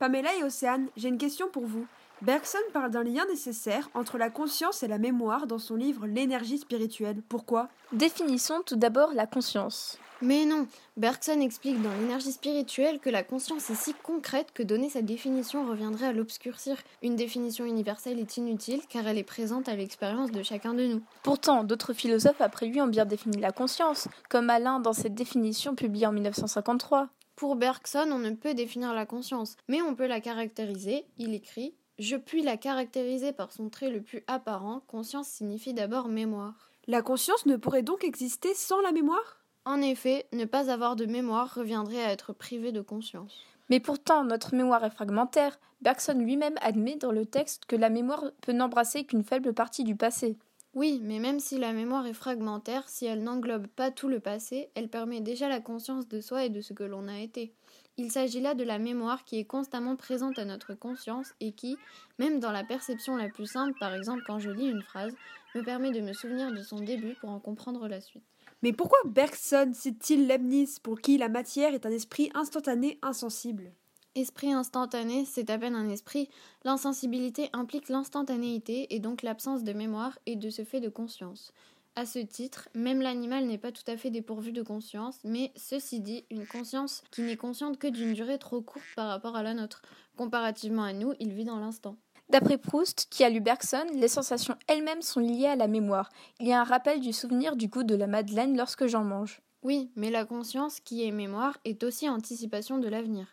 Pamela et Océane, j'ai une question pour vous. Bergson parle d'un lien nécessaire entre la conscience et la mémoire dans son livre L'énergie spirituelle. Pourquoi? Définissons tout d'abord la conscience. Mais non, Bergson explique dans l'énergie spirituelle que la conscience est si concrète que donner sa définition reviendrait à l'obscurcir. Une définition universelle est inutile car elle est présente à l'expérience de chacun de nous. Pourtant, d'autres philosophes après lui ont bien défini la conscience, comme Alain dans cette définition publiée en 1953. Pour Bergson, on ne peut définir la conscience, mais on peut la caractériser. Il écrit Je puis la caractériser par son trait le plus apparent. Conscience signifie d'abord mémoire. La conscience ne pourrait donc exister sans la mémoire? En effet, ne pas avoir de mémoire reviendrait à être privé de conscience. Mais pourtant, notre mémoire est fragmentaire. Bergson lui-même admet dans le texte que la mémoire peut n'embrasser qu'une faible partie du passé. Oui, mais même si la mémoire est fragmentaire, si elle n'englobe pas tout le passé, elle permet déjà la conscience de soi et de ce que l'on a été. Il s'agit là de la mémoire qui est constamment présente à notre conscience et qui, même dans la perception la plus simple, par exemple quand je lis une phrase, me permet de me souvenir de son début pour en comprendre la suite. Mais pourquoi Bergson cite-t-il Leibniz pour qui la matière est un esprit instantané insensible? Esprit instantané, c'est à peine un esprit. L'insensibilité implique l'instantanéité et donc l'absence de mémoire et de ce fait de conscience. À ce titre, même l'animal n'est pas tout à fait dépourvu de conscience, mais ceci dit, une conscience qui n'est consciente que d'une durée trop courte par rapport à la nôtre. Comparativement à nous, il vit dans l'instant. D'après Proust, qui a lu Bergson, les sensations elles-mêmes sont liées à la mémoire. Il y a un rappel du souvenir du goût de la madeleine lorsque j'en mange. Oui, mais la conscience, qui est mémoire, est aussi anticipation de l'avenir.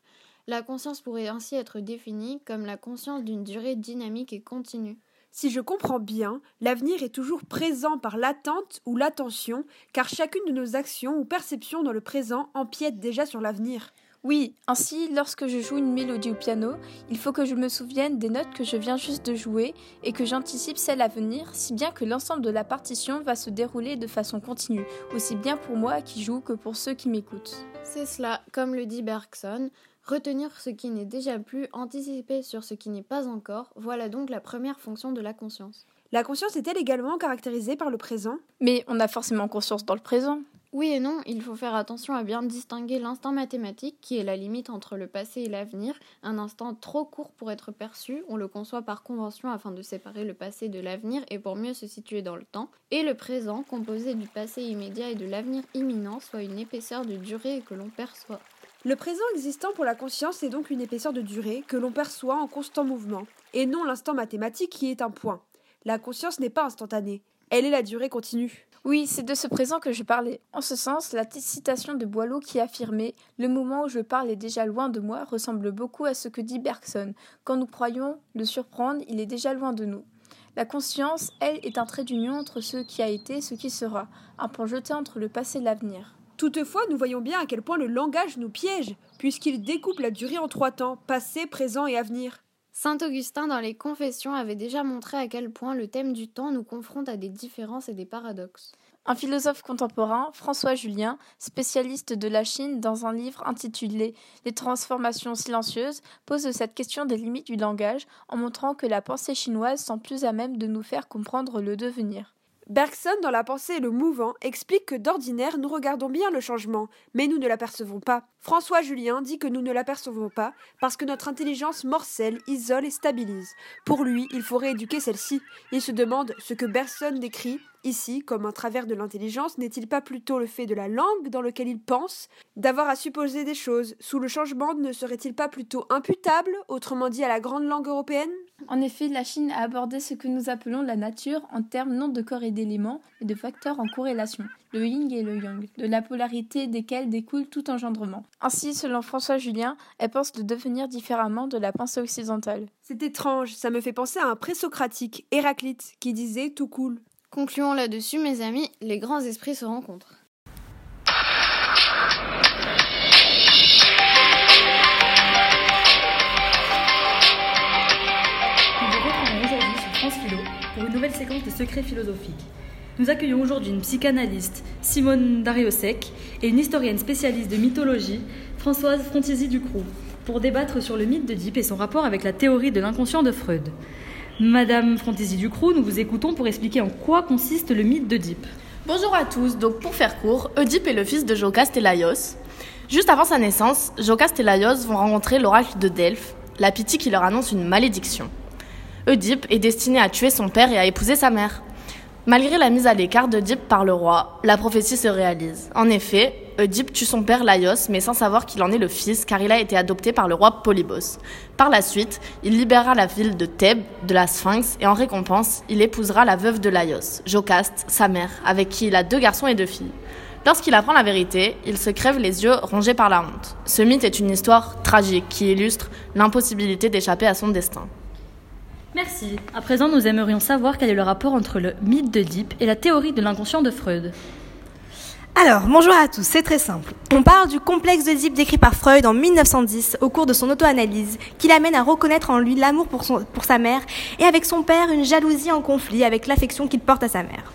La conscience pourrait ainsi être définie comme la conscience d'une durée dynamique et continue. Si je comprends bien, l'avenir est toujours présent par l'attente ou l'attention, car chacune de nos actions ou perceptions dans le présent empiète déjà sur l'avenir. Oui, ainsi, lorsque je joue une mélodie au piano, il faut que je me souvienne des notes que je viens juste de jouer et que j'anticipe celles à venir, si bien que l'ensemble de la partition va se dérouler de façon continue, aussi bien pour moi qui joue que pour ceux qui m'écoutent. C'est cela, comme le dit Bergson, retenir ce qui n'est déjà plus, anticiper sur ce qui n'est pas encore, voilà donc la première fonction de la conscience. La conscience est-elle également caractérisée par le présent? Mais on a forcément conscience dans le présent. Oui et non, il faut faire attention à bien distinguer l'instant mathématique, qui est la limite entre le passé et l'avenir, un instant trop court pour être perçu, on le conçoit par convention afin de séparer le passé de l'avenir et pour mieux se situer dans le temps, et le présent, composé du passé immédiat et de l'avenir imminent, soit une épaisseur de durée que l'on perçoit. Le présent existant pour la conscience est donc une épaisseur de durée que l'on perçoit en constant mouvement, et non l'instant mathématique qui est un point. La conscience n'est pas instantanée, elle est la durée continue. Oui, c'est de ce présent que je parlais. En ce sens, la citation de Boileau qui affirmait Le moment où je parle est déjà loin de moi ressemble beaucoup à ce que dit Bergson. Quand nous croyons le surprendre, il est déjà loin de nous. La conscience, elle, est un trait d'union entre ce qui a été et ce qui sera, un point jeté entre le passé et l'avenir. Toutefois, nous voyons bien à quel point le langage nous piège, puisqu'il découpe la durée en trois temps, passé, présent et avenir. Saint Augustin dans les Confessions avait déjà montré à quel point le thème du temps nous confronte à des différences et des paradoxes. Un philosophe contemporain, François Julien, spécialiste de la Chine, dans un livre intitulé Les transformations silencieuses, pose cette question des limites du langage en montrant que la pensée chinoise semble plus à même de nous faire comprendre le devenir. Bergson, dans La pensée et le mouvant, explique que d'ordinaire nous regardons bien le changement, mais nous ne l'apercevons pas. François Julien dit que nous ne l'apercevons pas parce que notre intelligence morcelle, isole et stabilise. Pour lui, il faut rééduquer celle-ci. Il se demande ce que Bergson décrit Ici, comme un travers de l'intelligence, n'est-il pas plutôt le fait de la langue dans lequel il pense, d'avoir à supposer des choses? Sous le changement, ne serait-il pas plutôt imputable, autrement dit à la grande langue européenne? En effet, la Chine a abordé ce que nous appelons la nature en termes non de corps et d'éléments, mais de facteurs en corrélation, le yin et le yang, de la polarité desquels découle tout engendrement. Ainsi, selon François Julien, elle pense de devenir différemment de la pensée occidentale. C'est étrange, ça me fait penser à un présocratique, Héraclite, qui disait tout cool. Concluons là-dessus, mes amis, les grands esprits se rencontrent. Pour une nouvelle séquence de secrets philosophiques. Nous accueillons aujourd'hui une psychanalyste, Simone Dariosec, et une historienne spécialiste de mythologie, Françoise Frontizy Ducroux, pour débattre sur le mythe d'Oedipe et son rapport avec la théorie de l'inconscient de Freud. Madame Frontizy Ducroux, nous vous écoutons pour expliquer en quoi consiste le mythe d'Oedipe. Bonjour à tous, donc pour faire court, Oedipe est le fils de Jocaste et Laios. Juste avant sa naissance, Jocaste et Laios vont rencontrer l'oracle de Delphes, la pitié qui leur annonce une malédiction. Oedipe est destiné à tuer son père et à épouser sa mère. Malgré la mise à l'écart d'Oedipe par le roi, la prophétie se réalise. En effet, Oedipe tue son père Laios, mais sans savoir qu'il en est le fils, car il a été adopté par le roi Polybos. Par la suite, il libérera la ville de Thèbes de la Sphinx, et en récompense, il épousera la veuve de Laios, Jocaste, sa mère, avec qui il a deux garçons et deux filles. Lorsqu'il apprend la vérité, il se crève les yeux rongés par la honte. Ce mythe est une histoire tragique qui illustre l'impossibilité d'échapper à son destin. Merci. À présent, nous aimerions savoir quel est le rapport entre le mythe d'Oedipe et la théorie de l'inconscient de Freud. Alors, bonjour à tous, c'est très simple. On parle du complexe d'Oedipe décrit par Freud en 1910 au cours de son auto-analyse, qui l'amène à reconnaître en lui l'amour pour, pour sa mère et avec son père une jalousie en conflit avec l'affection qu'il porte à sa mère.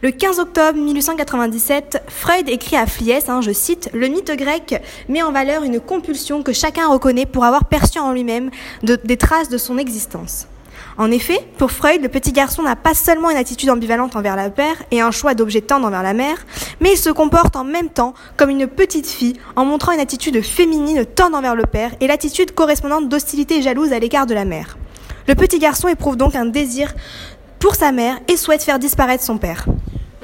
Le 15 octobre 1897, Freud écrit à Fliès, hein, je cite, Le mythe grec met en valeur une compulsion que chacun reconnaît pour avoir perçu en lui-même des traces de son existence. En effet, pour Freud, le petit garçon n'a pas seulement une attitude ambivalente envers la père et un choix d'objet tendre envers la mère, mais il se comporte en même temps comme une petite fille en montrant une attitude féminine tendre envers le père et l'attitude correspondante d'hostilité jalouse à l'égard de la mère. Le petit garçon éprouve donc un désir pour sa mère et souhaite faire disparaître son père.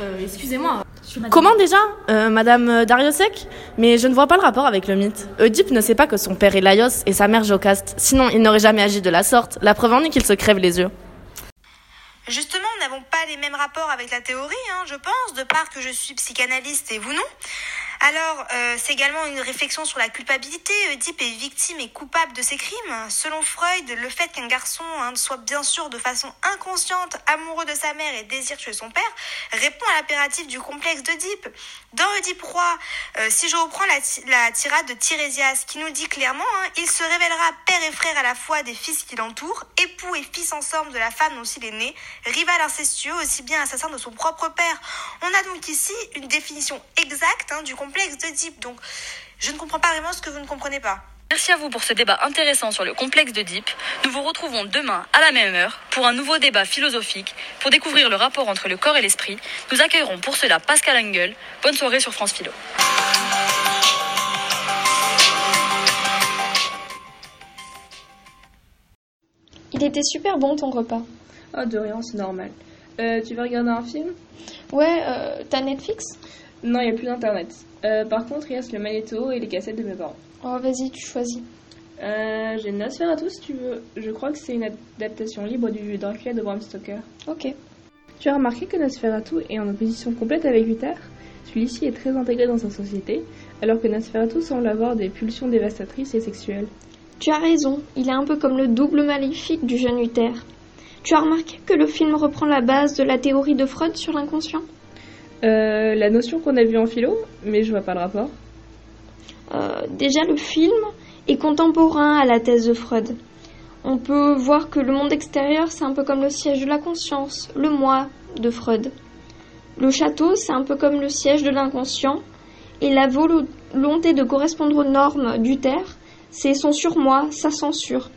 Euh, excusez-moi, Comment déjà euh, Madame Dariosek Mais je ne vois pas le rapport avec le mythe. Oedipe ne sait pas que son père est Laios et sa mère Jocaste. Sinon, il n'aurait jamais agi de la sorte. La preuve en est qu'il se crève les yeux. Justement, nous n'avons pas les mêmes rapports avec la théorie, hein, je pense, de part que je suis psychanalyste et vous non. Alors, euh, c'est également une réflexion sur la culpabilité. Oedipe est victime et coupable de ses crimes. Selon Freud, le fait qu'un garçon hein, soit bien sûr de façon inconsciente amoureux de sa mère et désire tuer son père répond à l'impératif du complexe d'Oedipe. Dans Oedipe roi, euh, si je reprends la, tirade de Tirésias qui nous dit clairement, hein, il se révélera père et frère à la fois des fils qui l'entourent, époux et fils ensemble de la femme dont il est né, rival incestueux aussi bien assassin de son propre père. On a donc ici une définition exacte hein, du complexe complexe d'Oedipe. Donc, je ne comprends pas vraiment ce que vous ne comprenez pas. Merci à vous pour ce débat intéressant sur le complexe d'Oedipe. Nous vous retrouvons demain à la même heure pour un nouveau débat philosophique. Pour découvrir le rapport entre le corps et l'esprit, nous accueillerons pour cela Pascal Engel. Bonne soirée sur France Philo. Il était super bon ton repas. Ah, de rien, c'est normal. Euh, tu veux regarder un film? Ouais, euh, t'as Netflix? Non, il n'y a plus d'internet. Euh, par contre, il reste le magnéto et les cassettes de mes parents. Oh, vas-y, tu choisis. Euh, J'ai Nosferatu si tu veux. Je crois que c'est une adaptation libre du Dracula de Bram Stoker. Ok. Tu as remarqué que Nosferatu est en opposition complète avec Uther? Celui-ci est très intégré dans sa société, alors que Nosferatu semble avoir des pulsions dévastatrices et sexuelles. Tu as raison, il est un peu comme le double maléfique du jeune Uther. Tu as remarqué que le film reprend la base de la théorie de Freud sur l'inconscient? Euh, la notion qu'on a vue en philo, mais je vois pas le rapport. Euh, déjà, le film est contemporain à la thèse de Freud. On peut voir que le monde extérieur, c'est un peu comme le siège de la conscience, le moi de Freud. Le château, c'est un peu comme le siège de l'inconscient. Et la volonté de correspondre aux normes du terre, c'est son surmoi, sa censure.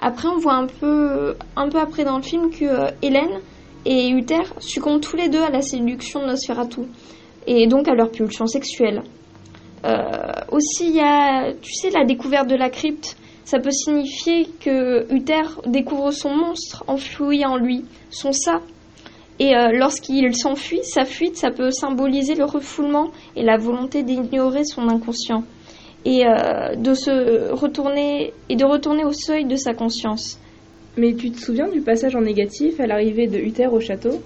Après, on voit un peu, un peu après dans le film que euh, Hélène, et Uther succombent tous les deux à la séduction de Nosferatu et donc à leur pulsion sexuelle. Euh, aussi, il y a, tu sais, la découverte de la crypte. Ça peut signifier que Uther découvre son monstre enfoui en lui, son ça. Et euh, lorsqu'il s'enfuit, sa fuite, ça peut symboliser le refoulement et la volonté d'ignorer son inconscient et euh, de se retourner et de retourner au seuil de sa conscience. Mais tu te souviens du passage en négatif à l'arrivée de Uther au château?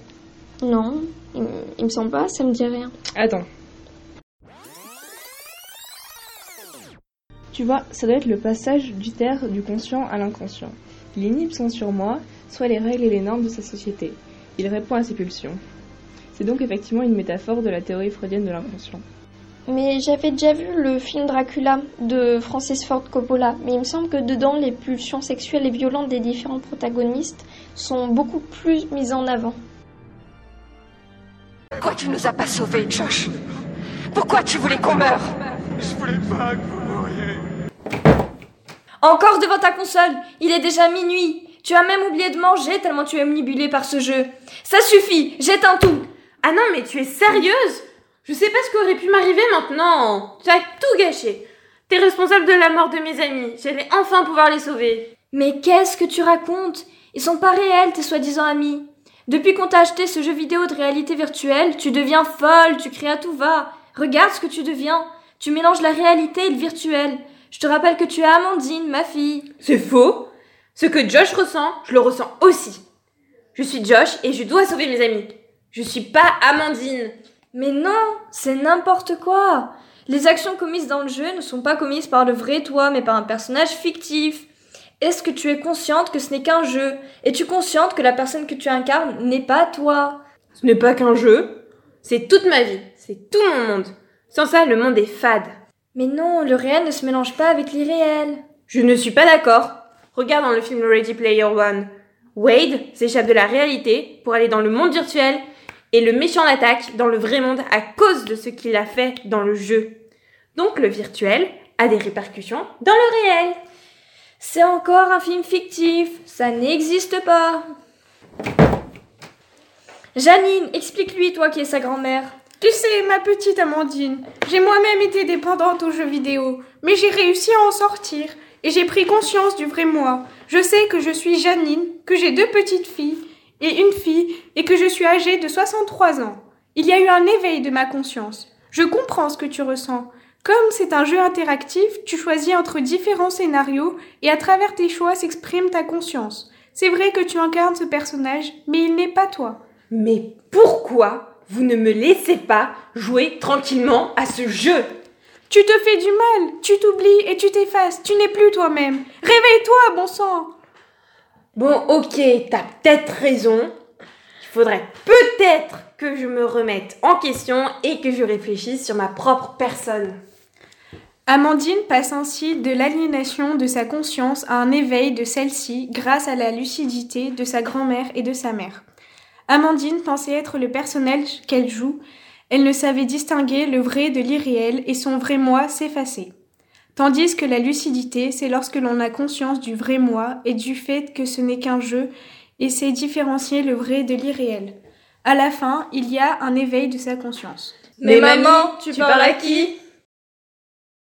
Non, il, me semble pas, ça me dit rien. Attends. Tu vois, ça doit être le passage d'Uther du conscient à l'inconscient. Il inhibe son surmoi, soit les règles et les normes de sa société. Il répond à ses pulsions. C'est donc effectivement une métaphore de la théorie freudienne de l'inconscient. Mais j'avais déjà vu le film Dracula de Francis Ford Coppola, mais il me semble que dedans les pulsions sexuelles et violentes des différents protagonistes sont beaucoup plus mises en avant. Pourquoi tu nous as pas sauvés, Josh? Pourquoi tu voulais qu'on meure? Je voulais pas que vous mouriez. Encore devant ta console Il est déjà minuit Tu as même oublié de manger tellement tu es omnibulé par ce jeu. Ça suffit J'éteins tout Ah non, mais tu es sérieuse? Je sais pas ce qui aurait pu m'arriver maintenant. Tu as tout gâché. T'es responsable de la mort de mes amis. J'allais enfin pouvoir les sauver. Mais qu'est-ce que tu racontes? Ils sont pas réels, tes soi-disant amis. Depuis qu'on t'a acheté ce jeu vidéo de réalité virtuelle, tu deviens folle, tu cries à tout va. Regarde ce que tu deviens. Tu mélanges la réalité et le virtuel. Je te rappelle que tu es Amandine, ma fille. C'est faux. Ce que Josh ressent, je le ressens aussi. Je suis Josh et je dois sauver mes amis. Je suis pas Amandine. Mais non, c'est n'importe quoi. Les actions commises dans le jeu ne sont pas commises par le vrai toi, mais par un personnage fictif. Est-ce que tu es consciente que ce n'est qu'un jeu? Es-tu consciente que la personne que tu incarnes n'est pas toi? Ce n'est pas qu'un jeu. C'est toute ma vie. C'est tout mon monde. Sans ça, le monde est fade. Mais non, le réel ne se mélange pas avec l'irréel. Je ne suis pas d'accord. Regarde dans le film Ready Player One. Wade s'échappe de la réalité pour aller dans le monde virtuel et le méchant l'attaque dans le vrai monde à cause de ce qu'il a fait dans le jeu. Donc le virtuel a des répercussions dans le réel. C'est encore un film fictif, ça n'existe pas. Janine, explique-lui, toi qui es sa grand-mère. Tu sais, ma petite Amandine, j'ai moi-même été dépendante aux jeux vidéo, mais j'ai réussi à en sortir et j'ai pris conscience du vrai moi. Je sais que je suis Janine, que j'ai deux petites filles et une fille et que je suis âgée de 63 ans. Il y a eu un éveil de ma conscience. Je comprends ce que tu ressens. Comme c'est un jeu interactif, tu choisis entre différents scénarios et à travers tes choix s'exprime ta conscience. C'est vrai que tu incarnes ce personnage, mais il n'est pas toi. Mais pourquoi vous ne me laissez pas jouer tranquillement à ce jeu? Tu te fais du mal, tu t'oublies et tu t'effaces, tu n'es plus toi-même. Réveille-toi, bon sang Bon, ok, t'as peut-être raison. Il faudrait peut-être que je me remette en question et que je réfléchisse sur ma propre personne. Amandine passe ainsi de l'aliénation de sa conscience à un éveil de celle-ci grâce à la lucidité de sa grand-mère et de sa mère. Amandine pensait être le personnage qu'elle joue, elle ne savait distinguer le vrai de l'irréel et son vrai moi s'effaçait. Tandis que la lucidité, c'est lorsque l'on a conscience du vrai moi et du fait que ce n'est qu'un jeu et sait différencier le vrai de l'irréel. À la fin, il y a un éveil de sa conscience. Mais, maman, tu, parles à qui?